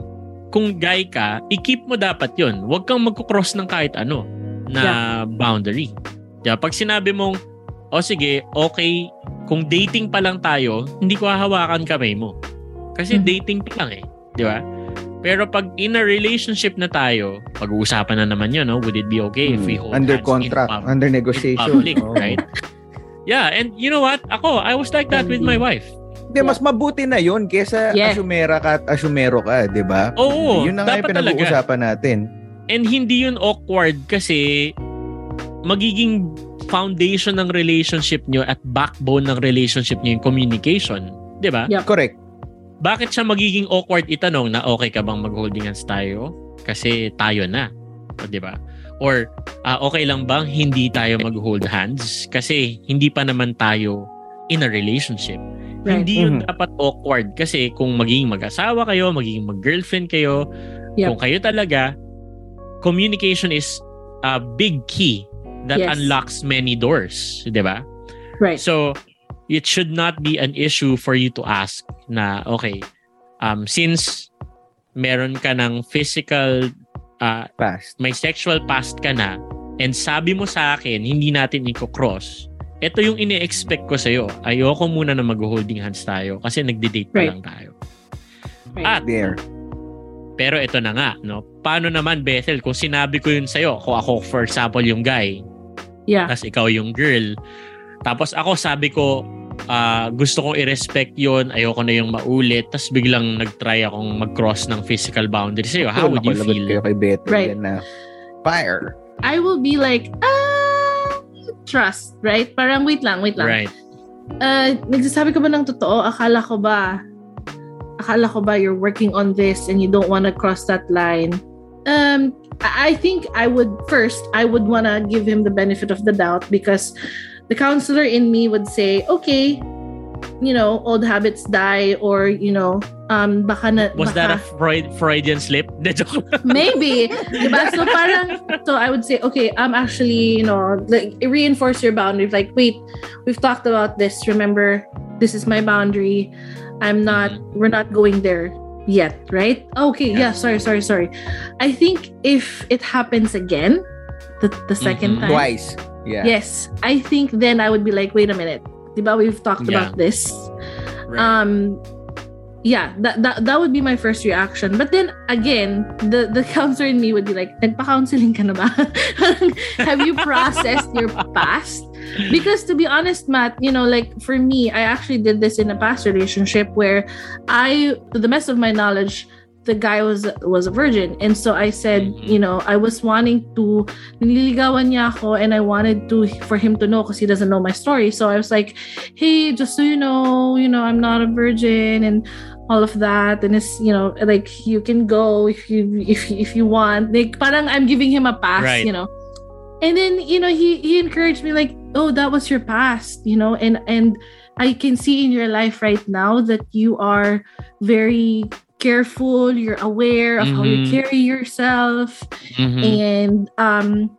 kung guy ka i-keep mo dapat yun. Huwag kang magko-cross ng kahit ano na boundary. Diba? pag sinabi mong o sige okay kung dating pa lang tayo hindi ko hahawakan kamay mo. Kasi Mhm. dating pa lang eh di ba pero pag in a relationship na tayo, pag-uusapan na naman yun, no? Would it be okay if we hold Hmm. under hands contract, in, pub- under in negotiation. public, Oo. right? Yeah, and you know what? Ako, I was like that with my wife. Hindi, mas mabuti na yun kesa Yeah. asumera ka at asumero ka, di ba? Oo, yun na nga dapat yung talaga. pinag-uusapan natin. And hindi yun awkward kasi magiging foundation ng relationship nyo at backbone ng relationship nyo yung communication. Di ba? Yeah. Correct. Bakit siya magiging awkward itanong na okay ka bang mag-holding hands tayo? Kasi tayo na. O, di ba? Or ah, okay lang bang hindi tayo mag-hold hands? Kasi hindi pa naman tayo in a relationship. Right. Hindi yun Mhm. dapat awkward kasi kung magiging mag-asawa kayo, magiging mag-girlfriend kayo, Yep. kung kayo talaga, communication is a big key that Yes. unlocks many doors. Di ba? Right. So, it should not be an issue for you to ask na, okay, um, since meron ka ng physical, uh, Fast. may sexual past ka na, and sabi mo sa akin, hindi natin i-cross, ito yung ini-expect ko sa'yo. Ayoko muna na mag-holding hands tayo kasi nagde-date pa Right. lang tayo. Right. At, There. pero ito na nga, no? Paano naman, Bethel, kung sinabi ko yun sa'yo, kung ako, for example, yung guy, yeah. tapos ikaw yung girl. Tapos ako sabi ko, ah, gusto kong i-respect yon ayoko na yung maulit. Tapos biglang nag-try akong mag-cross ng physical boundaries sa'yo. How would you feel? Kayo kay Beto Right. yan na fire. I will be like, ah, trust, right? Parang wait lang, wait lang. Right. Uh, nagsasabi ka ba ng totoo? Akala ko ba, akala ko ba you're working on this and you don't want to cross that line? Um, I I think I would first, I would want to give him the benefit of the doubt because the counselor in me would say, okay, you know, old habits die or, you know, um, baka na, Was baka, that a Freud, Freudian slip? De, joke lang. Maybe. diba? So parang, so I would say, okay, I'm actually, you know, like reinforce your boundaries. Like, wait, we've talked about this. Remember, this is my boundary. I'm not, we're not going there yet, right? Okay, yeah, sorry, sorry, sorry. I think if it happens again, the, the 2nd Mhm. time, Twice. Yeah. yes, I think then I would be like, wait a minute. Diba, we've talked Yeah. about this Right. um yeah that, that that would be my first reaction but then again the the counselor in me would be like nagpa-counseling ka na ba have you processed your past because to be honest Matt you know like for me I actually did this in a past relationship where I to the best of my knowledge the guy was was a virgin. And so I said Mhm. you know I was wanting to nililigawan niya ako and I wanted to for him to know because he doesn't know my story. So I was like hey just so you know you know i'm not a virgin and all of that. And it's you know like you can go if you if if you want. Like parang i'm giving him a pass Right. you know. And then you know he he encouraged me like oh that was your past you know. And and i can see in your life right now that you are very careful you're aware of how you Mhm. carry yourself Mhm. and um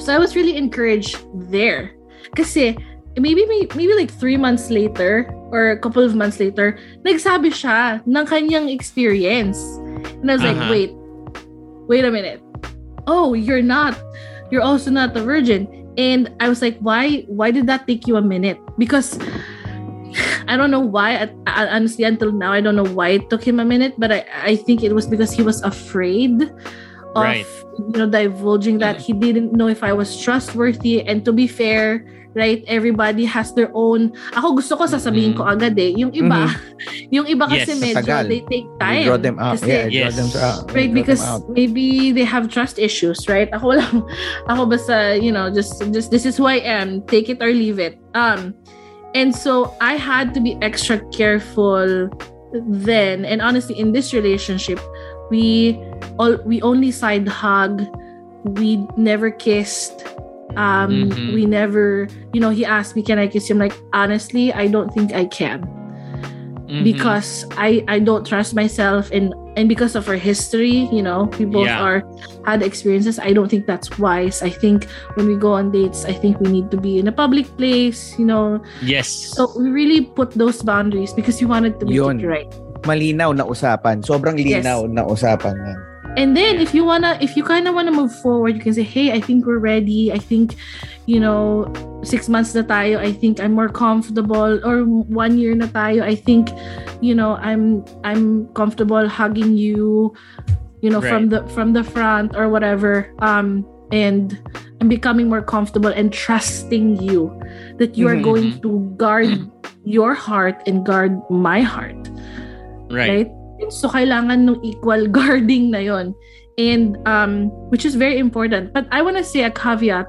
so I was really encouraged there. Kasi maybe maybe like three months later or a couple of months later, nagsabi siya ng kanyang experience. And I was like, wait, wait a minute. Oh, you're not. You're also not a virgin. And I was like, why why did that take you a minute? Because I don't know why. I, I- honestly, until now, I don't know why it took him a minute. But I, I think it was because he was afraid Right. you know divulging that he didn't know if I was trustworthy and to be fair right everybody has their own ako gusto ko sasabihin ko agad eh yung iba yung iba kasi Yes, medyo matagal. they take You draw them out. kasi yeah, draw them out. right Draw because them out. maybe they have trust issues right ako lang ako basta you know just just this is who I am take it or leave it um and so I had to be extra careful then. And honestly in this relationship we all we only side hug. We never kissed. Um Mhm. we never you know he asked me can I kiss him like honestly I don't think I can Mhm. because I I don't trust myself and and because of our history, you know, we both Yeah. are had experiences. I don't think that's wise. I think when we go on dates, I think we need to be in a public place, you know. Yes. So we really put those boundaries because we wanted to make Yun. it right. Malinaw na usapan. Sobrang Yes. linaw na usapan yan. And then if you wanna if you kinda wanna move forward, you can say, Hey, I think we're ready. I think, you know, six months na tayo, I think I'm more comfortable or one year na tayo, I think, you know, I'm I'm comfortable hugging you, you know, from the from the front or whatever. Um and I'm becoming more comfortable and trusting you that you are Mhm. going to guard your heart and guard my heart right. right? So kailangan ng equal guarding na yon. And um which is very important. But I want to say a caveat.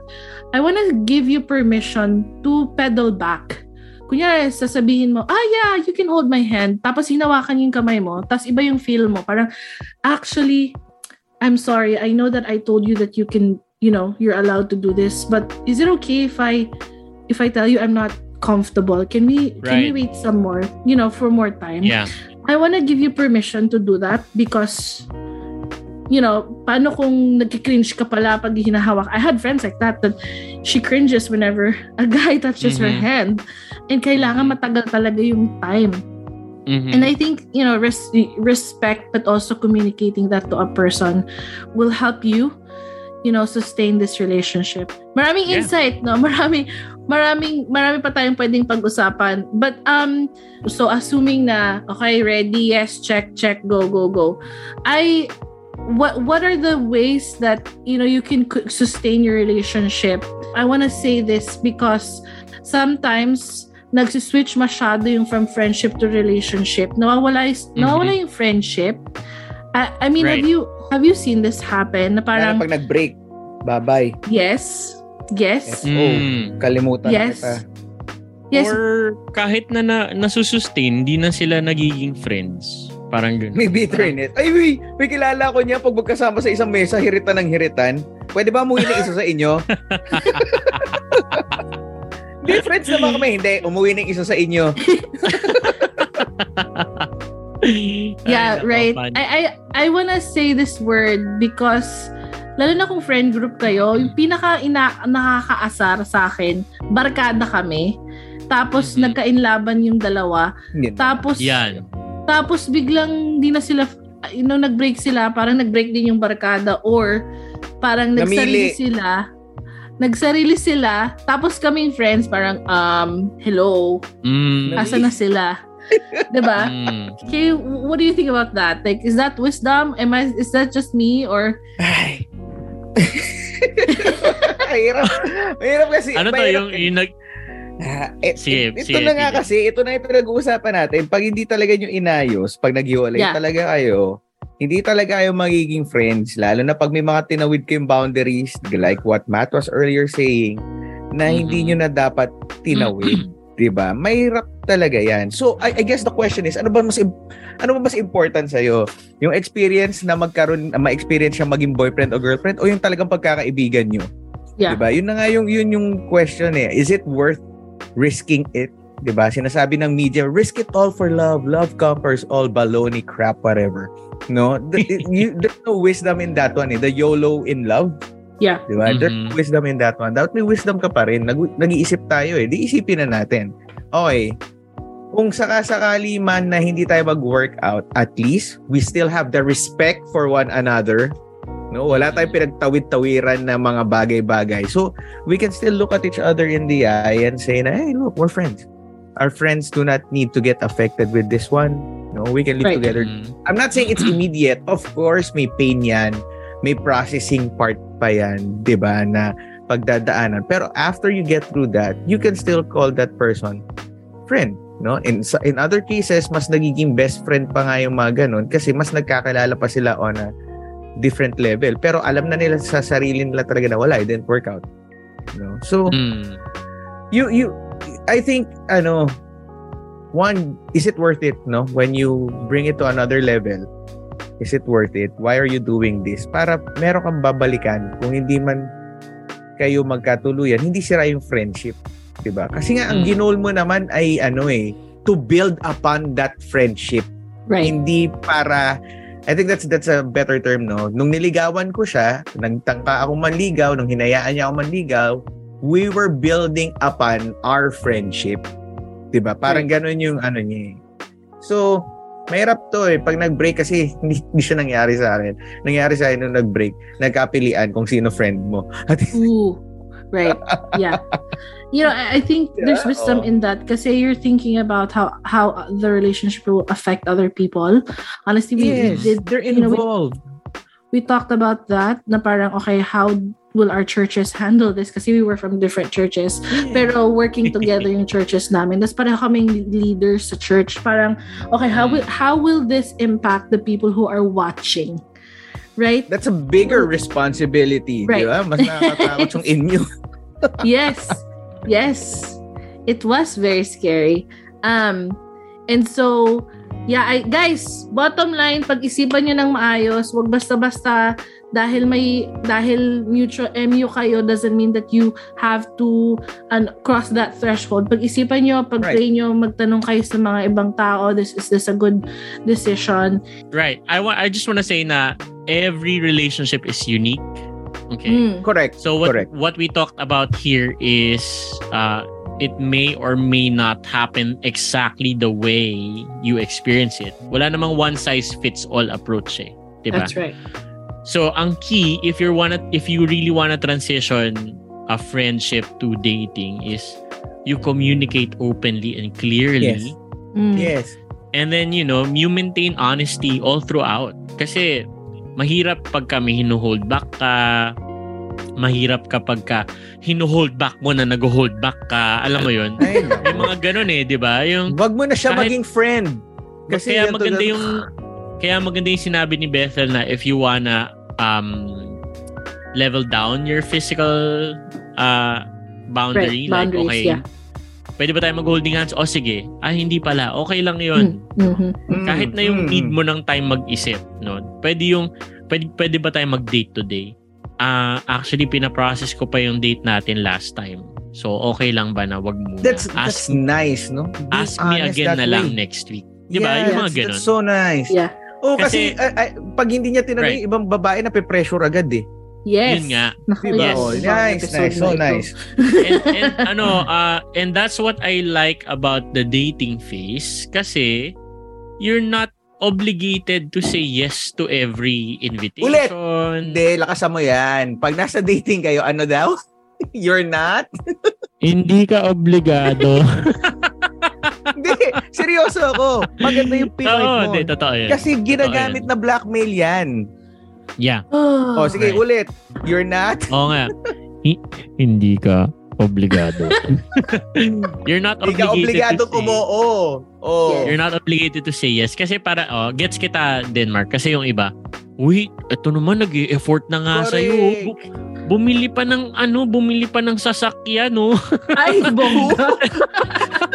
I want to give you permission to pedal back. Kunyari, sasabihin mo, ah yeah, you can hold my hand. Tapos hinawakan yung kamay mo. Tapos iba yung feel mo. Parang, actually, I'm sorry. I know that I told you that you can, you know, you're allowed to do this. But is it okay if I, if I tell you I'm not comfortable? Can we, can we Right. wait some more, you know, for more time? Yeah. I want to give you permission to do that because you know, paano kung nagki-cringe ka pala pag hinahawak? I had friends like that that she cringes whenever a guy touches her Mhm. hand and kailangan matagal talaga yung time. Mhm. And I think, you know, res- respect but also communicating that to a person will help you, you know, sustain this relationship. Maraming Yeah. insight, no? Maraming maraming marami pa tayong pwedeng pag-usapan. But um so assuming na okay, ready, yes, check, check, go, go, go. I what what are the ways that you know you can sustain your relationship? I want to say this because sometimes nagsiswitch masyado yung from friendship to relationship. Nawawala, is, nawawala yung friendship. I, I mean, Right. have you have you seen this happen? Na Parang parang, pag nag-break, bye-bye. yes, yes, Mm. Kalimutan yes, kita. yes. Or kahit na, na nasusustain, hindi na sila nagiging friends. Parang gano'n. May bitterness. Ay, may, may kilala ko niya pag magkasama sa isang mesa, hiritan ng hiritan. Pwede ba umuwi ng isa sa inyo? Hindi, friends naman kami. Hindi, umuwi ng isa sa inyo. yeah, Ay, right. fun. I I I wanna say this word because lalo na kung friend group kayo, yung pinaka ina nakakaasar sa akin, barkada kami. Tapos Mhm. nagkainlaban yung dalawa. Hindi. Tapos Yan. tapos biglang di na sila you know, nag-break sila, parang nag-break din yung barkada or parang nagsarili Namili. sila. Nagsarili sila, tapos kaming friends parang um hello, Mm. asa na sila? 'Di ba? Mm. Okay, what do you think about that? Like, is that wisdom? Am I? Is that just me or? Ay. Mahirap. Mahirap kasi. Ano to yung, yung nag... Ah, eh, Sige, ito sige, na nga sige. kasi, ito na yung pinag-uusapan natin. Pag hindi talaga nyo inayos, pag naghiwalay Yeah. talaga kayo, hindi talaga kayo magiging friends. Lalo na pag may mga tinawid kayong boundaries, like what Matt was earlier saying, na hindi Mhm. nyo na dapat tinawid. 'di ba? Mahirap talaga 'yan. So I, I guess the question is ano ba mas ano ba mas important sa Yung experience na magkaroon na ma-experience siya maging boyfriend o girlfriend o yung talagang pagkakaibigan nyo? Yeah. 'Di ba? Yun na nga yung yun yung question eh. Is it worth risking it? 'Di ba? Sinasabi ng media, risk it all for love. Love conquers all baloney crap whatever. No, The- you, there's no wisdom in that one eh. The YOLO in love. Yeah. Di ba? There's Mhm. wisdom in that one. Dapat may wisdom ka pa rin. Nag- nag-iisip tayo eh. Di isipin na natin. Okay. Kung sakasakali man na hindi tayo mag-work out, at least we still have the respect for one another. No, wala tayong pinagtawid-tawiran na mga bagay-bagay. So, we can still look at each other in the eye and say na, hey, look, we're friends. Our friends do not need to get affected with this one. No, we can live Right. together Mm. I'm not saying it's immediate. Of course, may pain yan. May processing part pa yan, 'di ba, na pagdadaanan. Pero after you get through that, you can still call that person friend, no? In in other cases, mas nagiging best friend pa nga yung mga ganun kasi mas nagkakilala pa sila on a different level. Pero alam na nila sa sarili nila talaga na wala, it didn't work out. No? So Mm. you you I think ano one is it worth it no when you bring it to another level is it worth it? Why are you doing this? Para meron kang babalikan kung hindi man kayo magkatuluyan. Hindi sira yung friendship 'di ba kasi nga ang Mm. ginol mo naman ay ano eh to build upon that friendship. Right. hindi para I think that's that's a better term no? Nung niligawan ko siya nagtangka ako manligaw nung hinayaan niya ako manligaw we were building upon our friendship 'di ba parang ganun yung ano niya eh. so mahirap to eh pag nag-break kasi hindi, hindi siya nangyari sa akin nangyari sa akin nung nag-break nagkapilian kung sino friend mo at Ooh. Right. Yeah. You know, I, I think there's Yeah, wisdom oh. in that kasi you're thinking about how how the relationship will affect other people. Honestly, we, we did they're you know, we- involved we talked about that na parang okay how will our churches handle this? Kasi we were from different churches. Pero working together yung churches namin. Tas pareho kaming leaders sa church. Parang okay how will how will this impact the people who are watching? Right? That's a bigger responsibility Right. di ba? Mas nakakatakot yung inyo. Yes. Yes. It was very scary. Um and so yeah I, guys bottom line pag-isipan nyo ng maayos wag basta-basta dahil may dahil mutual MU kayo doesn't mean that you have to and cross that threshold pag-isipan nyo pag-pray nyo magtanong kayo sa mga ibang tao this is this a good decision Right. I want I just want to say na every relationship is unique. Okay. Mm. correct So what Correct. what we talked about here is uh it may or may not happen exactly the way you experience it. Wala namang one size fits all approach eh. 'Di ba? that's right So ang key if you wanna if you really wanna transition a friendship to dating is you communicate openly and clearly. Yes. Mm. yes. And then you know you maintain honesty all throughout. Kasi mahirap pag kami hinuhold back ka. Mahirap kapag ka hinuhold back mo na nag-hold back ka. Alam mo yun? Ay, may mga ganun eh di ba? Yung Wag mo na siya Kahit- maging friend. Kasi kaya maganda yung kaya maganda yung sinabi ni Bethel na if you wanna um level down your physical uh boundary Right, like boundaries, okay. yeah. pwede ba tayo mag-holding hands? O sige. Ah hindi pala. Okay lang yun. Mhm. Mm, kahit na yung mm. need mo ng time mag-isip no? Pwede yung pwede, pwede ba tayo mag-date today? Ah actually pinaprocess ko pa yung date natin last time. So okay lang ba na wag muna? That's that's ask, nice, no? Being ask me again na lang way. next week. Di ba? Yes, yung mga ganun That's so nice. yeah Oh, kasi, Kasi- ay- ay, pag hindi niya tinanong Right. yung ibang babae na pe-pressure agad eh. Yes. Yun nga. Diba? Yes. Oh, nice, nice, so nice. and, and ano uh, and that's what I like about the dating phase kasi you're not obligated to say yes to every invitation. Ulit! Hindi, lakasan mo yan. Pag nasa dating kayo, ano daw? You're not? Hindi ka obligado. Seryoso ako. Maganda yung pinpoint mo. hindi, totoo yun. Kasi ginagamit na blackmail yan. yeah. Oh, sige, Right. ulit. You're not? Oo nga. Hi- hindi ka obligado. you're not Hindi ka obligated obligado to say, kumoo. Oh. You're not obligated to say yes. Kasi para, oh, gets kita, Denmark. Kasi yung iba, Uy, ito naman nag-effort na nga Correct. sa'yo. Bu- bumili pa ng ano, bumili pa ng sasakyan, no? Ay, bongga.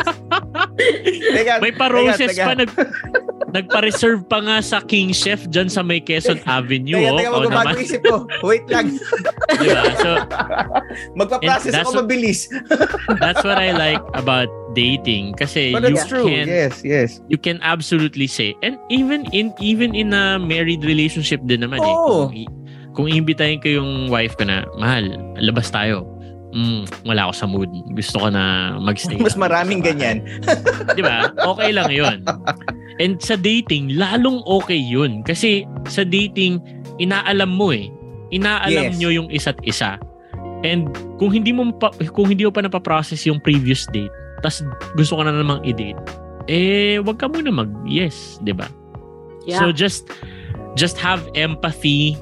Teka, May pa-roses teka, pa. Nag, nagpa-reserve pa nga sa King Chef dyan sa may Quezon Avenue. Teka, oh. teka, Oo magbabago naman. isip ko. Wait lang. Diba? So, Magpa-process ako mabilis. that's what I like about dating. Kasi But you true. can Yes, yes. you can absolutely say and even in even in a married relationship din naman eh. Oo. Kung, i- kung imbitahin ko yung wife ko na, mahal, labas tayo. Mm, wala ako sa mood. Gusto ko na magstay. Mas maraming sa bahay." ganyan. Di ba? Okay lang yun. And sa dating, lalong okay yun. Kasi sa dating, inaalam mo eh. Inaalam Yes. nyo yung isa't isa. And kung hindi mo pa, kung hindi mo pa napaprocess yung previous date, tas gusto ka na namang i-date, eh, wag ka muna mag-yes, di ba? Yeah. So just just have empathy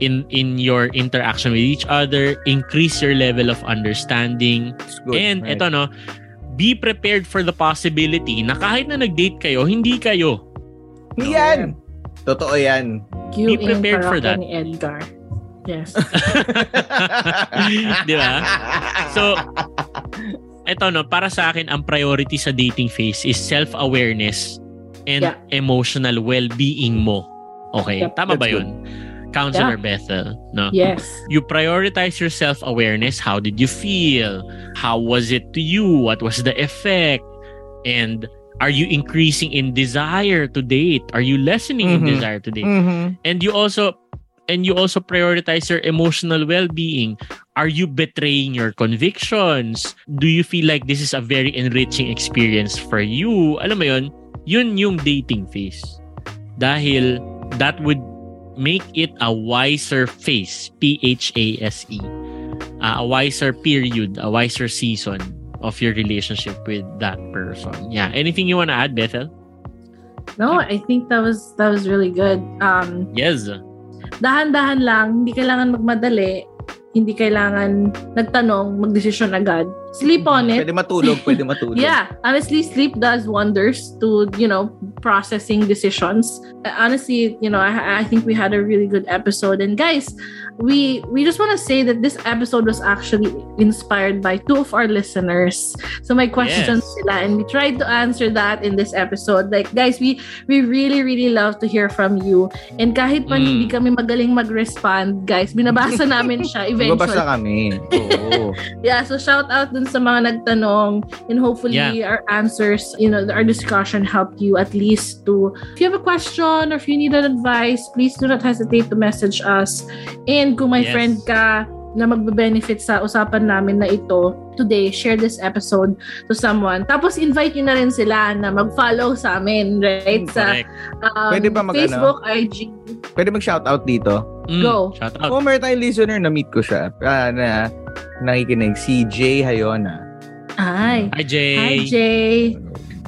in in your interaction with each other, increase your level of understanding. Good, and right. eto no, be prepared for the possibility na kahit na nag-date kayo, hindi kayo. Yan! Totoo yan. Cue Be prepared for that. ni Edgar. Yes. Di ba? So, eto no, para sa akin, ang priority sa dating phase is self-awareness and Yeah. emotional well-being mo. Okay? Yep, Tama ba yun? Counselor Bethel, no? yes. You prioritize your self-awareness. How did you feel? How was it to you? What was the effect? And are you increasing in desire to date? Are you lessening in Mhm. desire to date? Mhm. and you also and you also prioritize your emotional well-being are you betraying your convictions do you feel like this is a very enriching experience for you alam mo yun yun yung dating phase dahil that would make it a wiser phase P H A S E. Uh, a wiser period a wiser season of your relationship with that person. Yeah. Anything you want to add Bethel? No, I think that was that was really good. Um, yes. dahan-dahan lang, hindi kailangan magmadali, hindi kailangan nagtanong, magdesisyon agad. Sleep on it. Pwede matulog, pwede matulog. Yeah, honestly, sleep does wonders to you know processing decisions. Honestly, you know, I, I think we had a really good episode. And guys, we we just want to say that this episode was actually inspired by two of our listeners. So my questions Yes. sila, and we tried to answer that in this episode. Like guys, we we really really love to hear from you. And kahit pa Mm. hindi kami magaling mag-respond, guys, binabasa namin siya eventually. kami. Oo. Yeah, so shout out dun sa mga nagtanong and hopefully Yeah. our answers, you know, our discussion helped you at least to if you have a question or if you need an advice, please do not hesitate to message us. And kung may Yes. friend ka na magbe-benefit sa usapan namin na ito today, share this episode to someone. Tapos invite nyo na rin sila na mag-follow sa amin, right? Sa correct um, Pwede ba mag- Facebook, IG. Pwede mag-shoutout dito. Mm, Go. shout out Oh, meron tayong listener na meet ko siya. ah, na nakikinig. Si Jay Hayona. Hi. Hi, Jay. Hi, Jay.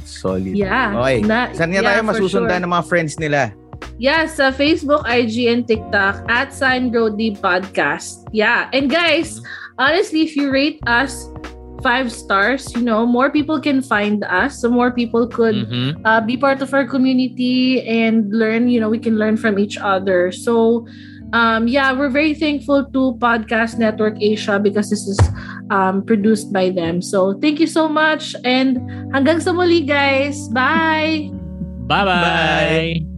Solid. Yeah. Okay. Na- Saan nga yeah, tayo masusundan sure. ng mga friends nila? Yeah, sa Facebook, IG, and TikTok at Sign Grow Deep Podcast. Yeah. And guys, honestly, if you rate us five stars, you know, more people can find us. So more people could Mhm. uh, be part of our community and learn, you know, we can learn from each other. So, um, yeah, we're very thankful to Podcast Network Asia because this is um, produced by them. So, thank you so much. And hanggang sa muli, guys. Bye! Bye-bye.